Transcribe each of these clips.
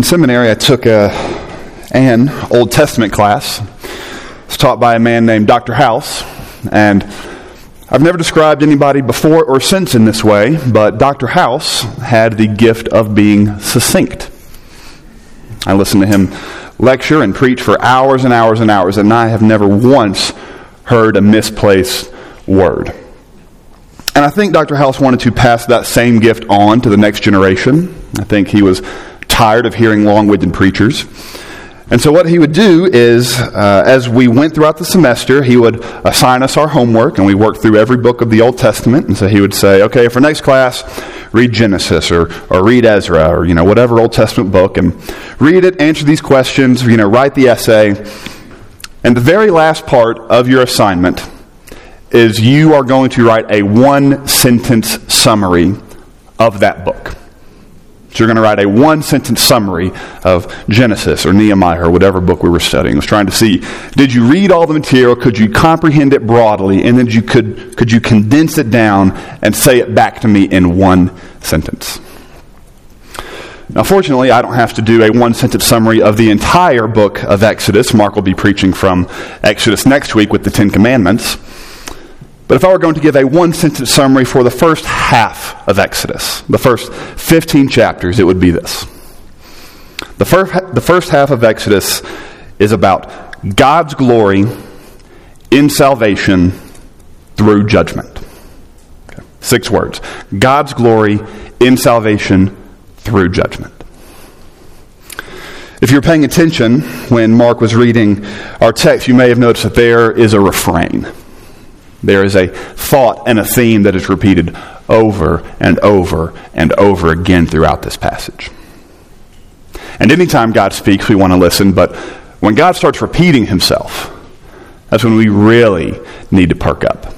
In seminary, I took a, an Old Testament class. It's taught by a man named Dr. House. And I've never described anybody before or since in this way, but Dr. House had the gift of being succinct. I listened to him lecture and preach for hours and hours and hours, and I have never once heard a misplaced word. And I think Dr. House wanted to pass that same gift on to the next generation. I think he was tired of hearing long winded preachers. And so, what he would do is, uh, as we went throughout the semester, he would assign us our homework, and we worked through every book of the Old Testament. And so, he would say, okay, for next class, read Genesis or, or read Ezra or, you know, whatever Old Testament book, and read it, answer these questions, you know, write the essay. And the very last part of your assignment is you are going to write a one sentence summary of that book. So you're going to write a one sentence summary of Genesis or Nehemiah or whatever book we were studying. I was trying to see did you read all the material? Could you comprehend it broadly? And then you could, could you condense it down and say it back to me in one sentence? Now, fortunately, I don't have to do a one sentence summary of the entire book of Exodus. Mark will be preaching from Exodus next week with the Ten Commandments. But if I were going to give a one sentence summary for the first half of Exodus, the first 15 chapters, it would be this. The first, the first half of Exodus is about God's glory in salvation through judgment. Okay. Six words God's glory in salvation through judgment. If you're paying attention when Mark was reading our text, you may have noticed that there is a refrain. There is a thought and a theme that is repeated over and over and over again throughout this passage. And anytime God speaks, we want to listen, but when God starts repeating himself, that's when we really need to perk up.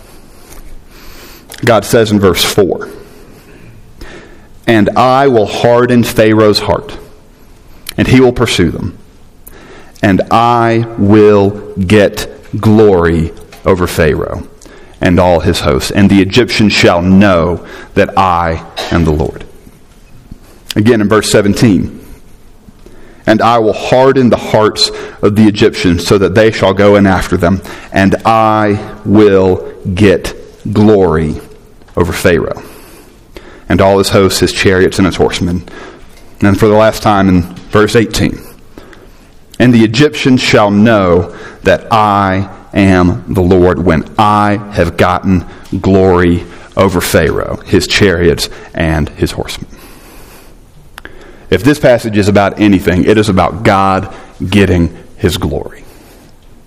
God says in verse 4 And I will harden Pharaoh's heart, and he will pursue them, and I will get glory over Pharaoh and all his hosts, and the Egyptians shall know that I am the Lord. Again in verse 17. And I will harden the hearts of the Egyptians so that they shall go in after them, and I will get glory over Pharaoh and all his hosts, his chariots, and his horsemen. And for the last time in verse 18. And the Egyptians shall know that I am the Lord when I have gotten glory over Pharaoh, his chariots, and his horsemen. If this passage is about anything, it is about God getting his glory.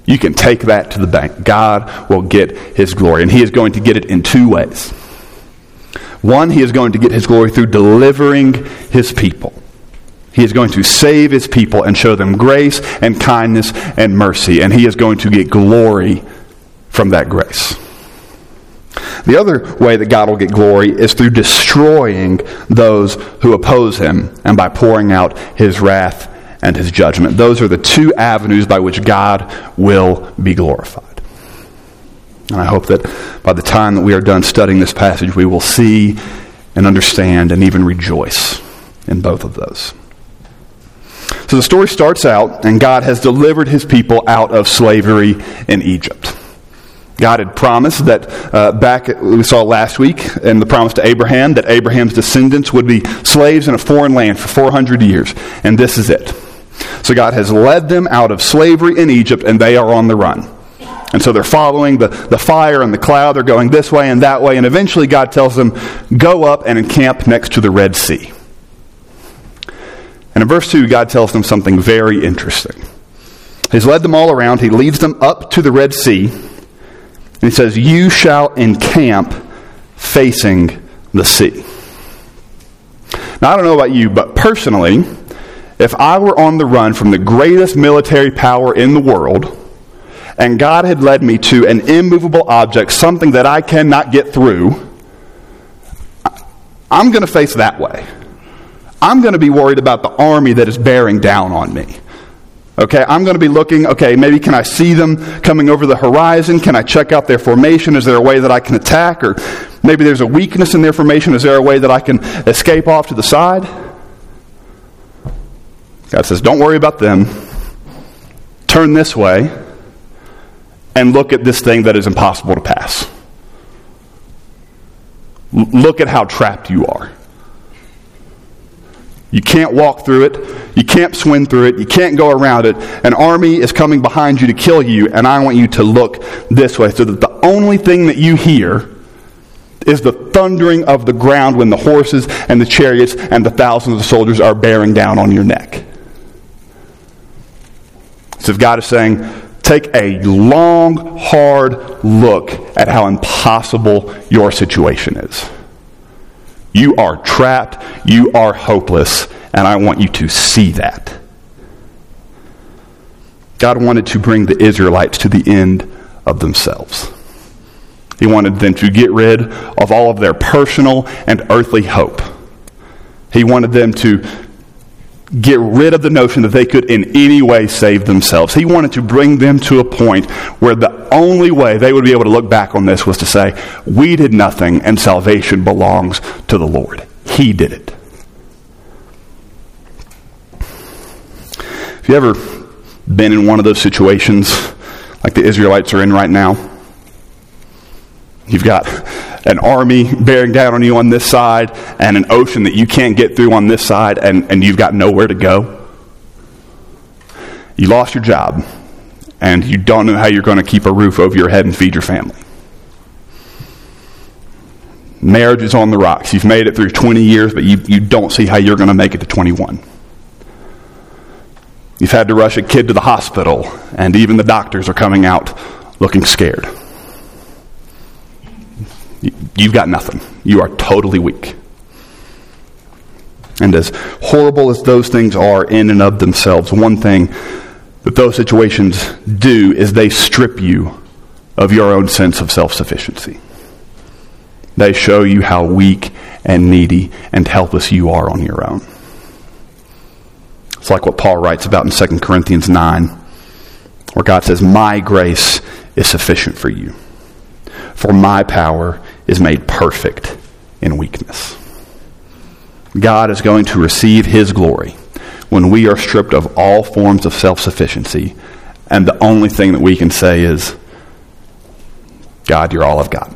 You can take that to the bank. God will get his glory, and he is going to get it in two ways. One, he is going to get his glory through delivering his people. He is going to save his people and show them grace and kindness and mercy, and he is going to get glory from that grace. The other way that God will get glory is through destroying those who oppose him and by pouring out his wrath and his judgment. Those are the two avenues by which God will be glorified. And I hope that by the time that we are done studying this passage, we will see and understand and even rejoice in both of those. So the story starts out, and God has delivered his people out of slavery in Egypt. God had promised that uh, back we saw last week in the promise to Abraham that Abraham's descendants would be slaves in a foreign land for 400 years, and this is it. So God has led them out of slavery in Egypt, and they are on the run. And so they're following the, the fire and the cloud. They're going this way and that way. And eventually God tells them, go up and encamp next to the Red Sea. And in verse 2, God tells them something very interesting. He's led them all around. He leads them up to the Red Sea. And he says, You shall encamp facing the sea. Now, I don't know about you, but personally, if I were on the run from the greatest military power in the world, and God had led me to an immovable object, something that I cannot get through, I'm going to face that way. I'm going to be worried about the army that is bearing down on me. Okay, I'm going to be looking, okay, maybe can I see them coming over the horizon? Can I check out their formation? Is there a way that I can attack? Or maybe there's a weakness in their formation. Is there a way that I can escape off to the side? God says, Don't worry about them. Turn this way and look at this thing that is impossible to pass. Look at how trapped you are. You can't walk through it. You can't swim through it. You can't go around it. An army is coming behind you to kill you, and I want you to look this way so that the only thing that you hear is the thundering of the ground when the horses and the chariots and the thousands of soldiers are bearing down on your neck. So if God is saying, take a long, hard look at how impossible your situation is. You are trapped, you are hopeless, and I want you to see that. God wanted to bring the Israelites to the end of themselves. He wanted them to get rid of all of their personal and earthly hope. He wanted them to get rid of the notion that they could in any way save themselves. He wanted to bring them to a point where the only way they would be able to look back on this was to say, We did nothing and salvation belongs to the Lord. He did it. Have you ever been in one of those situations like the Israelites are in right now? You've got an army bearing down on you on this side and an ocean that you can't get through on this side, and, and you've got nowhere to go. You lost your job, and you don't know how you're going to keep a roof over your head and feed your family. Marriage is on the rocks. You've made it through 20 years, but you, you don't see how you're going to make it to 21. You've had to rush a kid to the hospital, and even the doctors are coming out looking scared. You've got nothing. You are totally weak. And as horrible as those things are in and of themselves, one thing that those situations do is they strip you of your own sense of self sufficiency. They show you how weak and needy and helpless you are on your own. It's like what Paul writes about in 2 Corinthians 9, where God says, My grace is sufficient for you, for my power is made perfect in weakness. God is going to receive his glory when we are stripped of all forms of self sufficiency, and the only thing that we can say is, God, you're all I've got.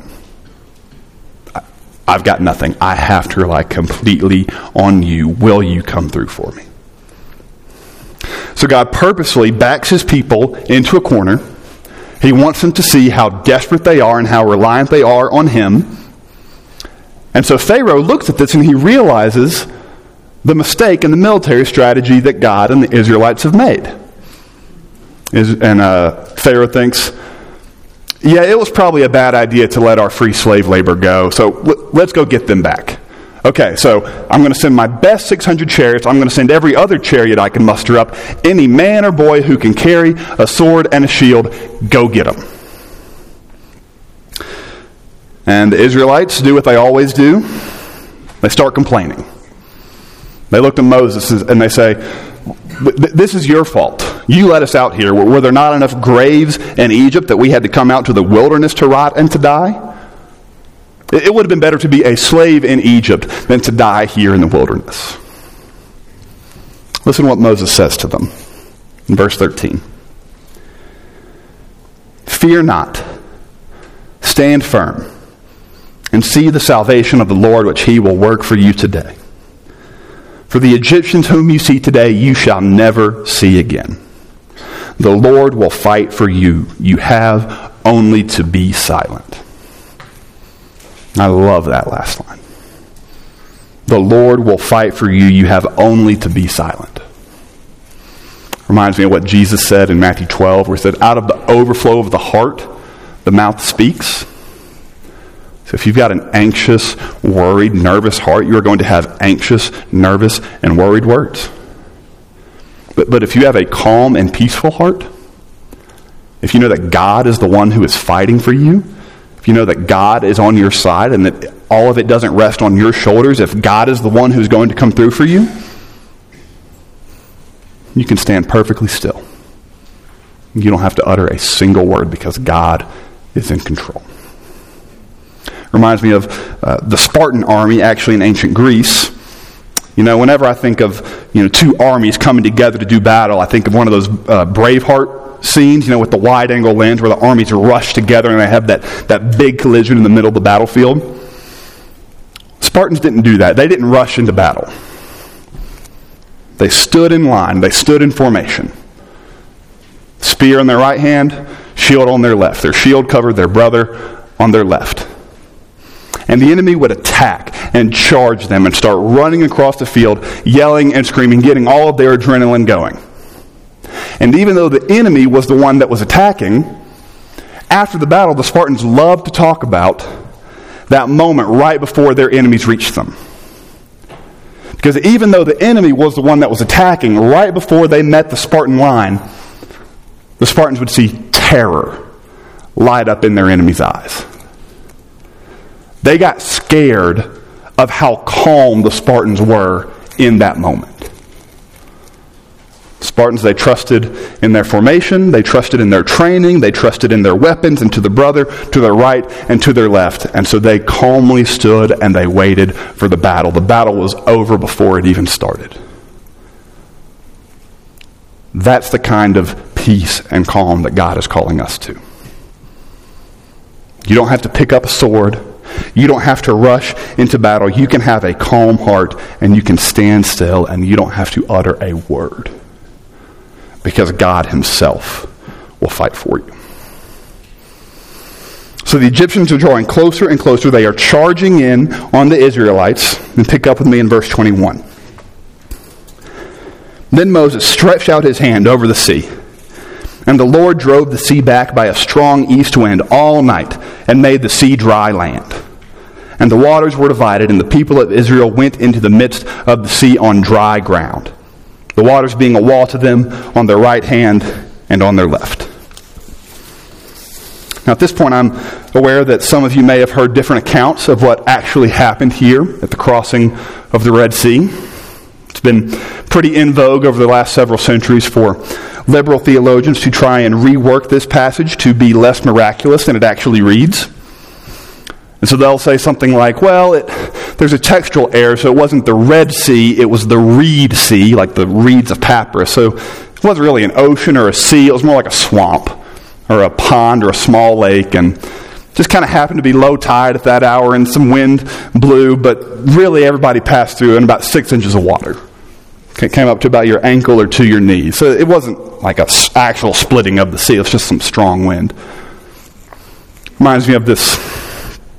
I've got nothing. I have to rely completely on you. Will you come through for me? So God purposely backs his people into a corner he wants them to see how desperate they are and how reliant they are on him. And so Pharaoh looks at this and he realizes the mistake in the military strategy that God and the Israelites have made. and uh, Pharaoh thinks, yeah, it was probably a bad idea to let our free slave labor go, so let's go get them back. Okay, so I'm going to send my best 600 chariots. I'm going to send every other chariot I can muster up. Any man or boy who can carry a sword and a shield, go get them. And the Israelites do what they always do they start complaining. They look to Moses and they say, This is your fault. You let us out here. Were there not enough graves in Egypt that we had to come out to the wilderness to rot and to die? It would have been better to be a slave in Egypt than to die here in the wilderness. Listen to what Moses says to them in verse 13 Fear not, stand firm, and see the salvation of the Lord which he will work for you today. For the Egyptians whom you see today, you shall never see again. The Lord will fight for you. You have only to be silent. I love that last line. The Lord will fight for you. You have only to be silent. Reminds me of what Jesus said in Matthew 12, where he said, Out of the overflow of the heart, the mouth speaks. So if you've got an anxious, worried, nervous heart, you are going to have anxious, nervous, and worried words. But, but if you have a calm and peaceful heart, if you know that God is the one who is fighting for you, if you know that God is on your side and that all of it doesn't rest on your shoulders, if God is the one who's going to come through for you, you can stand perfectly still. You don't have to utter a single word because God is in control. Reminds me of uh, the Spartan army, actually in ancient Greece. You know, whenever I think of you know two armies coming together to do battle, I think of one of those uh, Braveheart scenes, you know, with the wide angle lens where the armies rush together and they have that, that big collision in the middle of the battlefield. Spartans didn't do that. They didn't rush into battle. They stood in line, they stood in formation. Spear in their right hand, shield on their left. Their shield covered their brother on their left. And the enemy would attack and charge them and start running across the field, yelling and screaming, getting all of their adrenaline going. And even though the enemy was the one that was attacking, after the battle, the Spartans loved to talk about that moment right before their enemies reached them. Because even though the enemy was the one that was attacking, right before they met the Spartan line, the Spartans would see terror light up in their enemy's eyes. They got scared of how calm the Spartans were in that moment. Spartans, they trusted in their formation, they trusted in their training, they trusted in their weapons, and to the brother, to their right, and to their left. And so they calmly stood and they waited for the battle. The battle was over before it even started. That's the kind of peace and calm that God is calling us to. You don't have to pick up a sword. You don't have to rush into battle. You can have a calm heart and you can stand still and you don't have to utter a word because God Himself will fight for you. So the Egyptians are drawing closer and closer. They are charging in on the Israelites. And pick up with me in verse 21. Then Moses stretched out his hand over the sea. And the Lord drove the sea back by a strong east wind all night and made the sea dry land. And the waters were divided, and the people of Israel went into the midst of the sea on dry ground the waters being a wall to them on their right hand and on their left. Now, at this point, I'm aware that some of you may have heard different accounts of what actually happened here at the crossing of the Red Sea. It's been pretty in vogue over the last several centuries for liberal theologians to try and rework this passage to be less miraculous than it actually reads. And so they'll say something like, well, it, there's a textual error, so it wasn't the Red Sea, it was the Reed Sea, like the reeds of papyrus. So it wasn't really an ocean or a sea, it was more like a swamp or a pond or a small lake. And just kind of happened to be low tide at that hour and some wind blew, but really everybody passed through in about six inches of water. It came up to about your ankle or to your knee. So it wasn't like an actual splitting of the sea, it was just some strong wind. Reminds me of this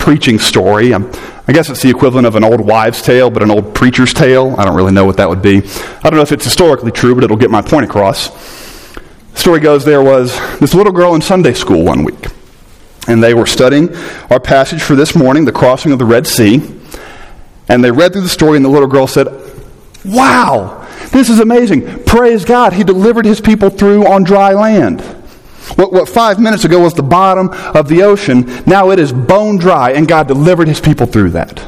preaching story. I'm, I guess it's the equivalent of an old wives' tale, but an old preacher's tale. I don't really know what that would be. I don't know if it's historically true, but it'll get my point across. The story goes there was this little girl in Sunday school one week, and they were studying our passage for this morning, the crossing of the Red Sea, and they read through the story, and the little girl said, Wow, this is amazing. Praise God, He delivered His people through on dry land. What, what five minutes ago was the bottom of the ocean, now it is bone dry, and God delivered his people through that.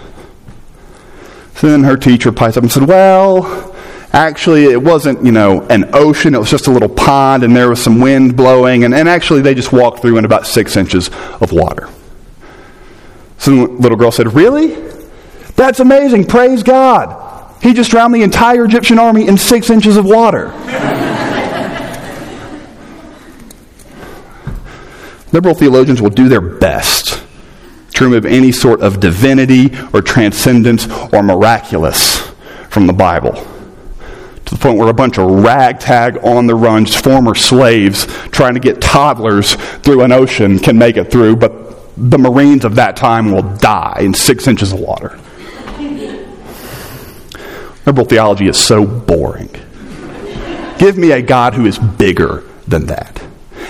So then her teacher pipes up and said, Well, actually, it wasn't, you know, an ocean, it was just a little pond, and there was some wind blowing, and, and actually, they just walked through in about six inches of water. So the little girl said, Really? That's amazing. Praise God. He just drowned the entire Egyptian army in six inches of water. Liberal theologians will do their best to remove any sort of divinity or transcendence or miraculous from the Bible. To the point where a bunch of ragtag on the run former slaves trying to get toddlers through an ocean can make it through, but the Marines of that time will die in six inches of water. Liberal theology is so boring. Give me a God who is bigger than that.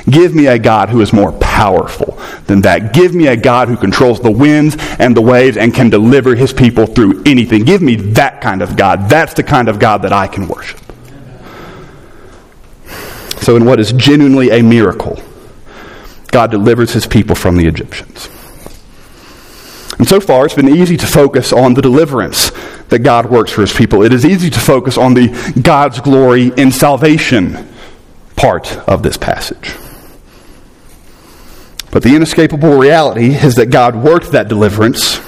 Give me a God who is more powerful than that. Give me a God who controls the winds and the waves and can deliver his people through anything. Give me that kind of God. That's the kind of God that I can worship. So, in what is genuinely a miracle, God delivers his people from the Egyptians. And so far, it's been easy to focus on the deliverance that God works for his people. It is easy to focus on the God's glory in salvation part of this passage. But the inescapable reality is that God worked that deliverance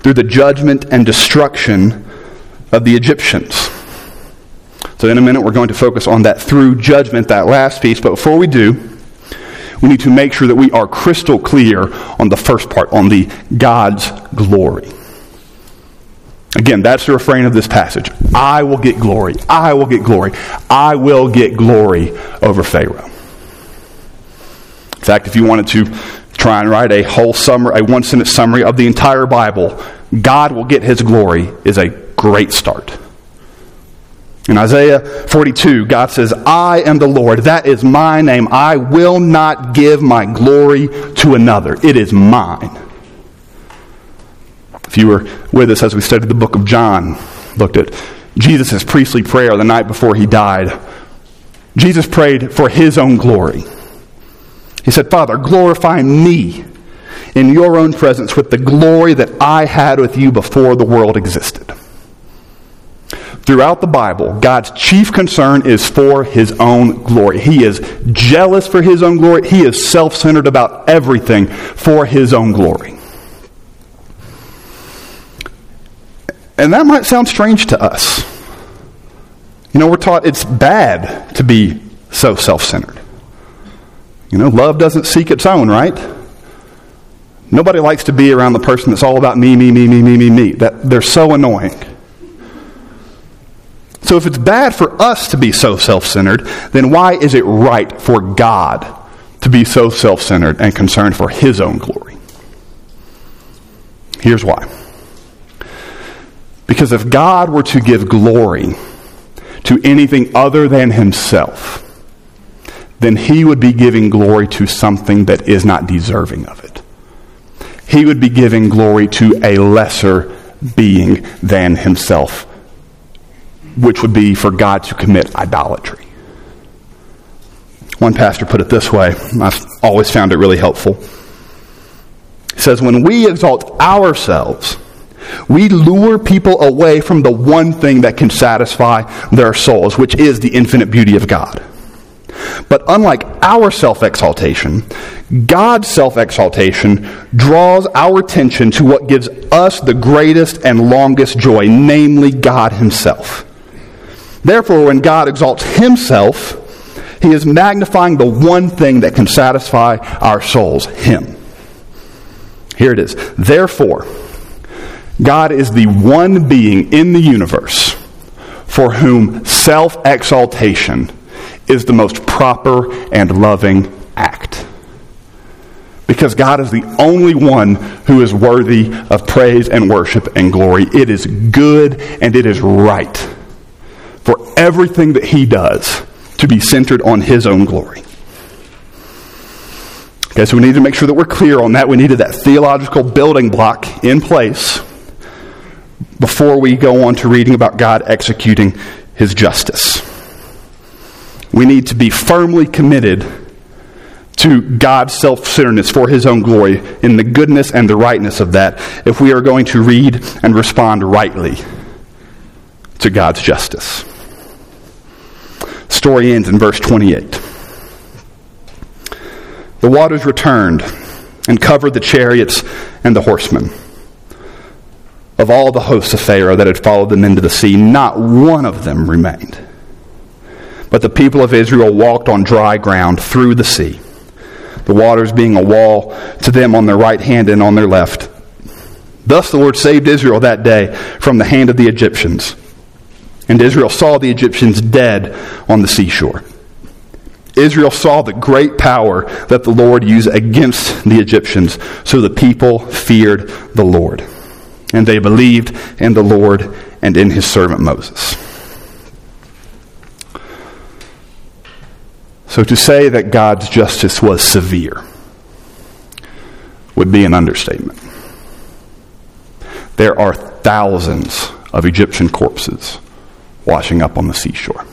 through the judgment and destruction of the Egyptians. So, in a minute, we're going to focus on that through judgment, that last piece. But before we do, we need to make sure that we are crystal clear on the first part, on the God's glory. Again, that's the refrain of this passage. I will get glory. I will get glory. I will get glory over Pharaoh. In fact, if you wanted to try and write a whole summary, a one sentence summary of the entire Bible, God will get his glory is a great start. In Isaiah 42, God says, I am the Lord. That is my name. I will not give my glory to another. It is mine. You were with us as we studied the book of John, looked at Jesus' priestly prayer the night before he died, Jesus prayed for his own glory. He said, Father, glorify me in your own presence with the glory that I had with you before the world existed. Throughout the Bible, God's chief concern is for his own glory. He is jealous for his own glory. He is self centered about everything for his own glory. And that might sound strange to us. You know, we're taught it's bad to be so self centered. You know, love doesn't seek its own, right? Nobody likes to be around the person that's all about me, me, me, me, me, me, me. That they're so annoying. So if it's bad for us to be so self centered, then why is it right for God to be so self centered and concerned for his own glory? Here's why. Because if God were to give glory to anything other than himself, then he would be giving glory to something that is not deserving of it. He would be giving glory to a lesser being than himself which would be for God to commit idolatry. One pastor put it this way, I've always found it really helpful. He says, When we exalt ourselves, we lure people away from the one thing that can satisfy their souls, which is the infinite beauty of God. But unlike our self exaltation, God's self exaltation draws our attention to what gives us the greatest and longest joy, namely God Himself. Therefore, when God exalts himself, he is magnifying the one thing that can satisfy our souls Him. Here it is. Therefore, God is the one being in the universe for whom self exaltation is the most proper and loving act. Because God is the only one who is worthy of praise and worship and glory. It is good and it is right for everything that he does to be centered on his own glory. Okay, so we need to make sure that we're clear on that. We needed that theological building block in place before we go on to reading about God executing his justice. We need to be firmly committed to God's self centeredness for his own glory in the goodness and the rightness of that if we are going to read and respond rightly to God's justice story ends in verse 28. The waters returned and covered the chariots and the horsemen. Of all the hosts of Pharaoh that had followed them into the sea, not one of them remained. But the people of Israel walked on dry ground through the sea, the waters being a wall to them on their right hand and on their left. Thus the Lord saved Israel that day from the hand of the Egyptians and Israel saw the Egyptians dead on the seashore. Israel saw the great power that the Lord used against the Egyptians, so the people feared the Lord. And they believed in the Lord and in his servant Moses. So to say that God's justice was severe would be an understatement. There are thousands of Egyptian corpses washing up on the seashore.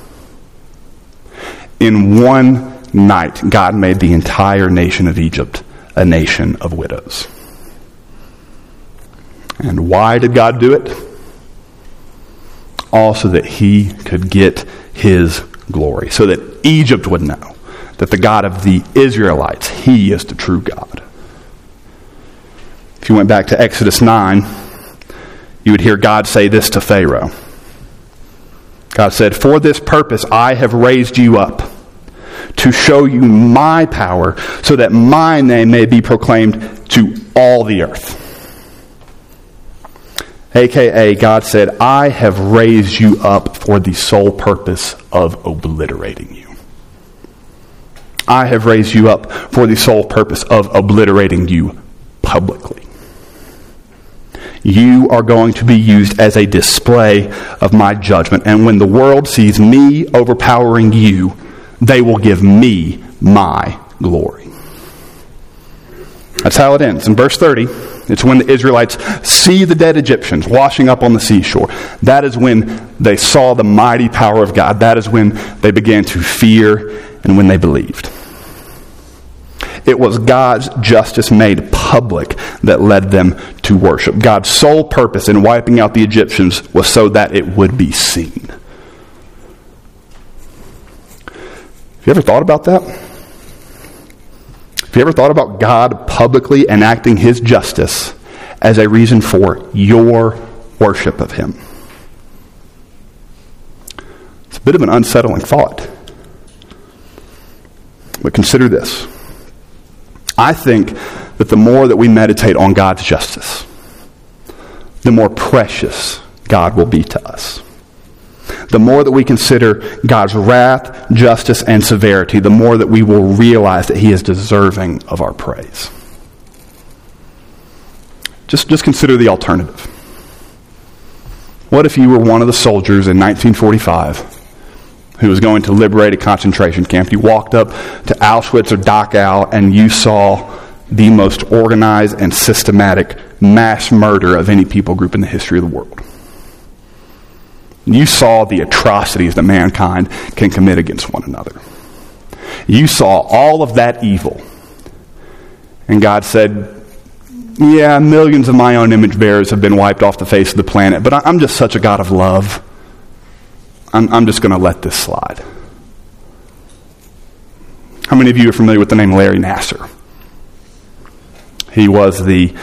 In one night, God made the entire nation of Egypt a nation of widows. And why did God do it? Also, that he could get his glory, so that Egypt would know that the God of the Israelites, he is the true God. If you went back to Exodus 9, you would hear God say this to Pharaoh God said, For this purpose I have raised you up, to show you my power, so that my name may be proclaimed to all the earth. AKA, God said, I have raised you up for the sole purpose of obliterating you. I have raised you up for the sole purpose of obliterating you publicly. You are going to be used as a display of my judgment. And when the world sees me overpowering you, they will give me my glory. That's how it ends. In verse 30, it's when the Israelites see the dead Egyptians washing up on the seashore. That is when they saw the mighty power of God. That is when they began to fear and when they believed. It was God's justice made public that led them to worship. God's sole purpose in wiping out the Egyptians was so that it would be seen. Have you ever thought about that? Have you ever thought about God publicly enacting his justice as a reason for your worship of him? It's a bit of an unsettling thought. But consider this. I think that the more that we meditate on God's justice, the more precious God will be to us. The more that we consider God's wrath, justice, and severity, the more that we will realize that He is deserving of our praise. Just, just consider the alternative. What if you were one of the soldiers in 1945 who was going to liberate a concentration camp. You walked up to Auschwitz or Dachau and you saw the most organized and systematic mass murder of any people group in the history of the world. You saw the atrocities that mankind can commit against one another. You saw all of that evil. And God said, Yeah, millions of my own image bearers have been wiped off the face of the planet, but I'm just such a God of love. I'm, I'm just going to let this slide. How many of you are familiar with the name Larry Nassar? He was the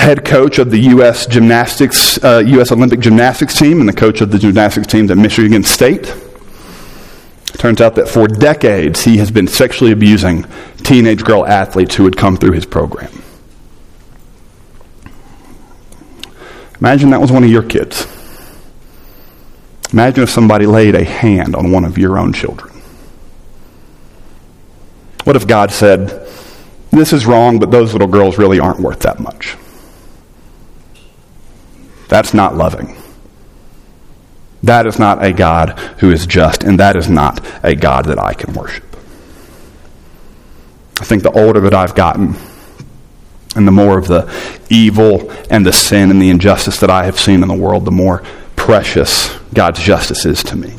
head coach of the U.S. gymnastics, uh, U.S. Olympic gymnastics team, and the coach of the gymnastics team at Michigan State. Turns out that for decades he has been sexually abusing teenage girl athletes who had come through his program. Imagine that was one of your kids. Imagine if somebody laid a hand on one of your own children. What if God said, This is wrong, but those little girls really aren't worth that much? That's not loving. That is not a God who is just, and that is not a God that I can worship. I think the older that I've gotten, and the more of the evil and the sin and the injustice that I have seen in the world, the more precious God's justice is to me.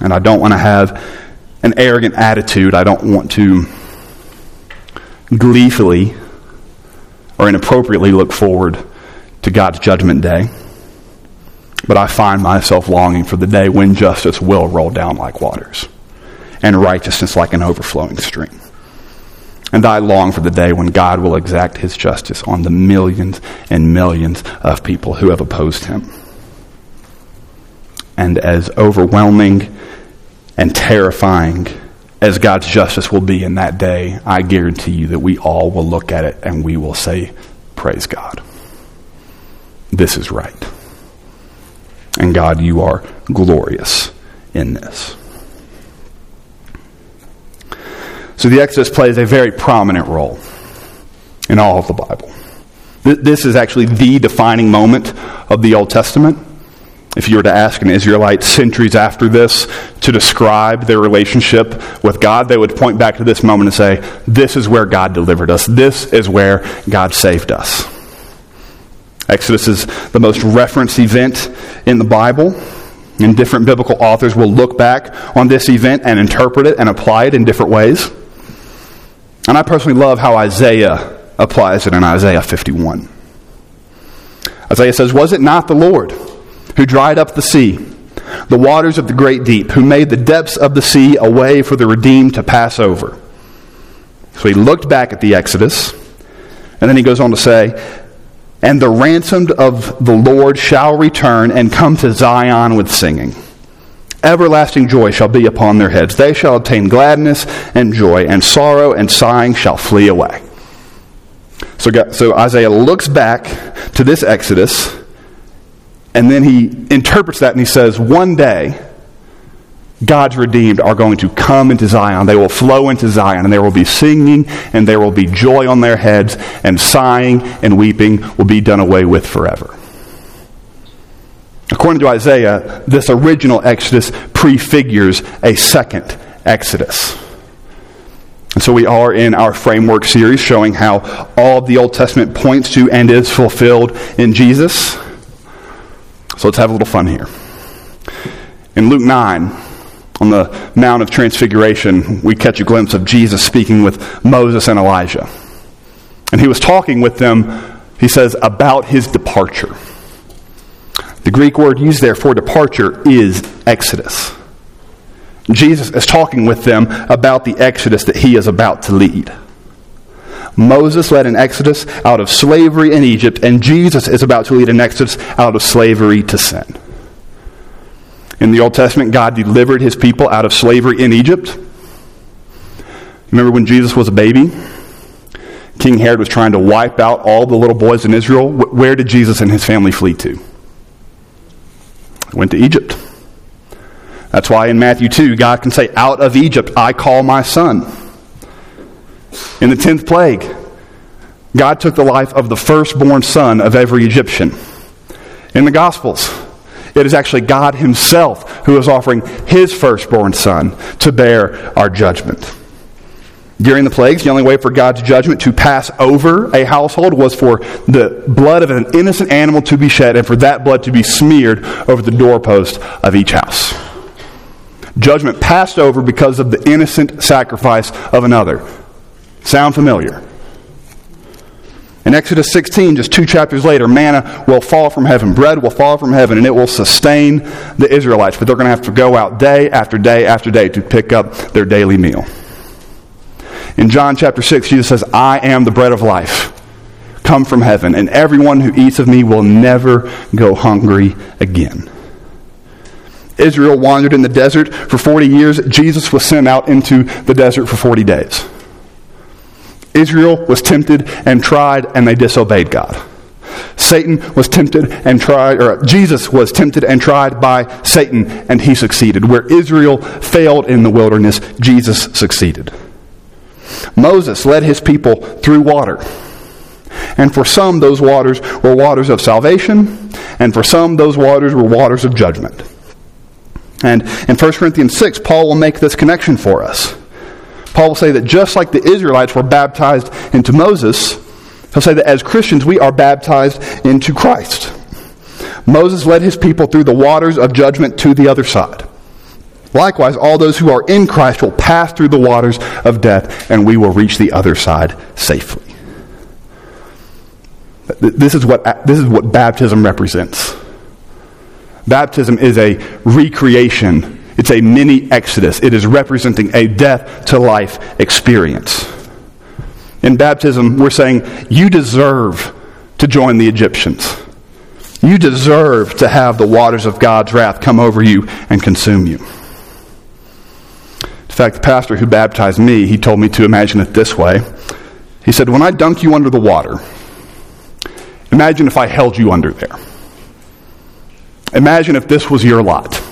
And I don't want to have an arrogant attitude. I don't want to gleefully or inappropriately look forward to God's judgment day. But I find myself longing for the day when justice will roll down like waters and righteousness like an overflowing stream. And I long for the day when God will exact his justice on the millions and millions of people who have opposed him. And as overwhelming and terrifying as God's justice will be in that day, I guarantee you that we all will look at it and we will say, Praise God. This is right. And God, you are glorious in this. So the Exodus plays a very prominent role in all of the Bible. This is actually the defining moment of the Old Testament. If you were to ask an Israelite centuries after this to describe their relationship with God, they would point back to this moment and say, This is where God delivered us. This is where God saved us. Exodus is the most referenced event in the Bible. And different biblical authors will look back on this event and interpret it and apply it in different ways. And I personally love how Isaiah applies it in Isaiah 51. Isaiah says, Was it not the Lord who dried up the sea, the waters of the great deep, who made the depths of the sea a way for the redeemed to pass over? So he looked back at the Exodus, and then he goes on to say, And the ransomed of the Lord shall return and come to Zion with singing. Everlasting joy shall be upon their heads. They shall obtain gladness and joy, and sorrow and sighing shall flee away. So, so Isaiah looks back to this Exodus, and then he interprets that and he says, One day, God's redeemed are going to come into Zion. They will flow into Zion, and there will be singing, and there will be joy on their heads, and sighing and weeping will be done away with forever. According to Isaiah, this original Exodus prefigures a second Exodus. And so we are in our framework series showing how all of the Old Testament points to and is fulfilled in Jesus. So let's have a little fun here. In Luke 9, on the Mount of Transfiguration, we catch a glimpse of Jesus speaking with Moses and Elijah. And he was talking with them, he says, about his departure. The Greek word used there for departure is exodus. Jesus is talking with them about the exodus that he is about to lead. Moses led an exodus out of slavery in Egypt, and Jesus is about to lead an exodus out of slavery to sin. In the Old Testament, God delivered his people out of slavery in Egypt. Remember when Jesus was a baby? King Herod was trying to wipe out all the little boys in Israel. Where did Jesus and his family flee to? Went to Egypt. That's why in Matthew 2, God can say, Out of Egypt I call my son. In the 10th plague, God took the life of the firstborn son of every Egyptian. In the Gospels, it is actually God Himself who is offering His firstborn son to bear our judgment. During the plagues, the only way for God's judgment to pass over a household was for the blood of an innocent animal to be shed and for that blood to be smeared over the doorpost of each house. Judgment passed over because of the innocent sacrifice of another. Sound familiar? In Exodus 16, just two chapters later, manna will fall from heaven. Bread will fall from heaven, and it will sustain the Israelites. But they're going to have to go out day after day after day to pick up their daily meal. In John chapter 6, Jesus says, I am the bread of life, come from heaven, and everyone who eats of me will never go hungry again. Israel wandered in the desert for 40 years. Jesus was sent out into the desert for 40 days. Israel was tempted and tried, and they disobeyed God. Satan was tempted and tried, or Jesus was tempted and tried by Satan, and he succeeded. Where Israel failed in the wilderness, Jesus succeeded. Moses led his people through water. And for some, those waters were waters of salvation, and for some, those waters were waters of judgment. And in 1 Corinthians 6, Paul will make this connection for us. Paul will say that just like the Israelites were baptized into Moses, he'll say that as Christians we are baptized into Christ. Moses led his people through the waters of judgment to the other side. Likewise, all those who are in Christ will pass through the waters of death, and we will reach the other side safely. This is what, this is what baptism represents. Baptism is a recreation, it's a mini exodus. It is representing a death to life experience. In baptism, we're saying, You deserve to join the Egyptians. You deserve to have the waters of God's wrath come over you and consume you. In fact, the pastor who baptized me, he told me to imagine it this way. He said, When I dunk you under the water, imagine if I held you under there. Imagine if this was your lot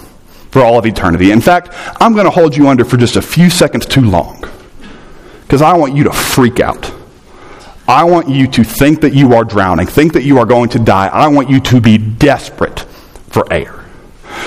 for all of eternity. In fact, I'm going to hold you under for just a few seconds too long because I want you to freak out. I want you to think that you are drowning, think that you are going to die. I want you to be desperate for air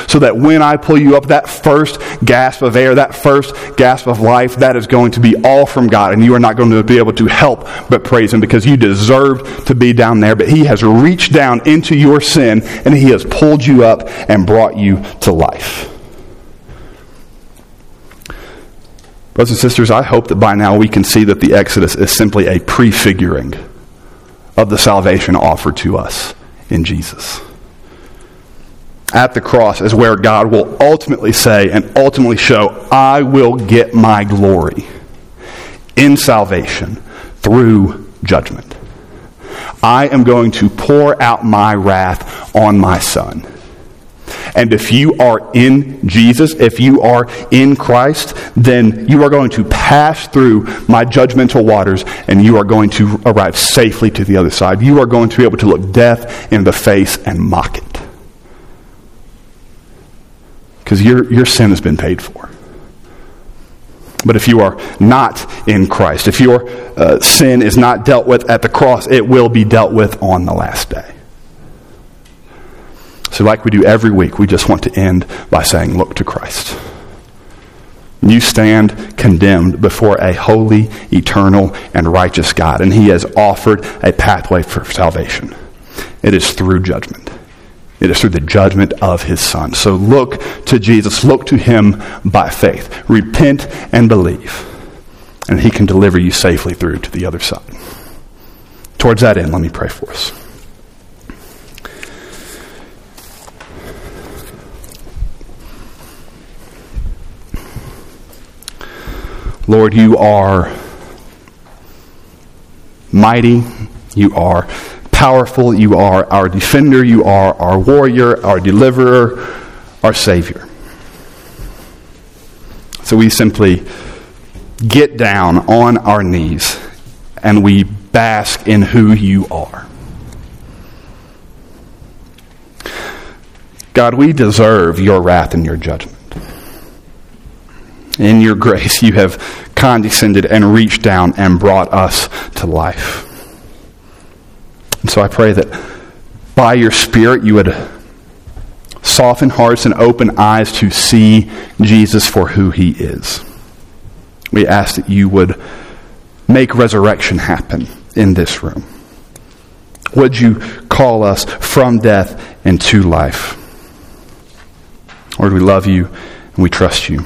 so that when I pull you up, that first gasp of air, that first gasp of life, that is going to be all from God. And you are not going to be able to help but praise Him because you deserve to be down there. But He has reached down into your sin and He has pulled you up and brought you to life. Brothers and sisters, I hope that by now we can see that the Exodus is simply a prefiguring of the salvation offered to us in Jesus at the cross is where God will ultimately say and ultimately show, I will get my glory in salvation through judgment. I am going to pour out my wrath on my son. And if you are in Jesus, if you are in Christ, then you are going to pass through my judgmental waters and you are going to arrive safely to the other side. You are going to be able to look death in the face and mock it. Because your, your sin has been paid for. But if you are not in Christ, if your uh, sin is not dealt with at the cross, it will be dealt with on the last day. So, like we do every week, we just want to end by saying, Look to Christ. You stand condemned before a holy, eternal, and righteous God, and He has offered a pathway for salvation. It is through judgment. It is through the judgment of his son. So look to Jesus. Look to him by faith. Repent and believe. And he can deliver you safely through to the other side. Towards that end, let me pray for us. Lord, you are mighty. You are powerful. You are our defender. You are our warrior, our deliverer, our Savior. So we simply get down on our knees and we bask in who you are. God, we deserve your wrath and your judgment. In your grace, you have condescended and reached down and brought us to life. And so I pray that by your Spirit you would soften hearts and open eyes to see Jesus for who he is. We ask that you would make resurrection happen in this room. Would you call us from death into life? Lord, we love you and we trust you.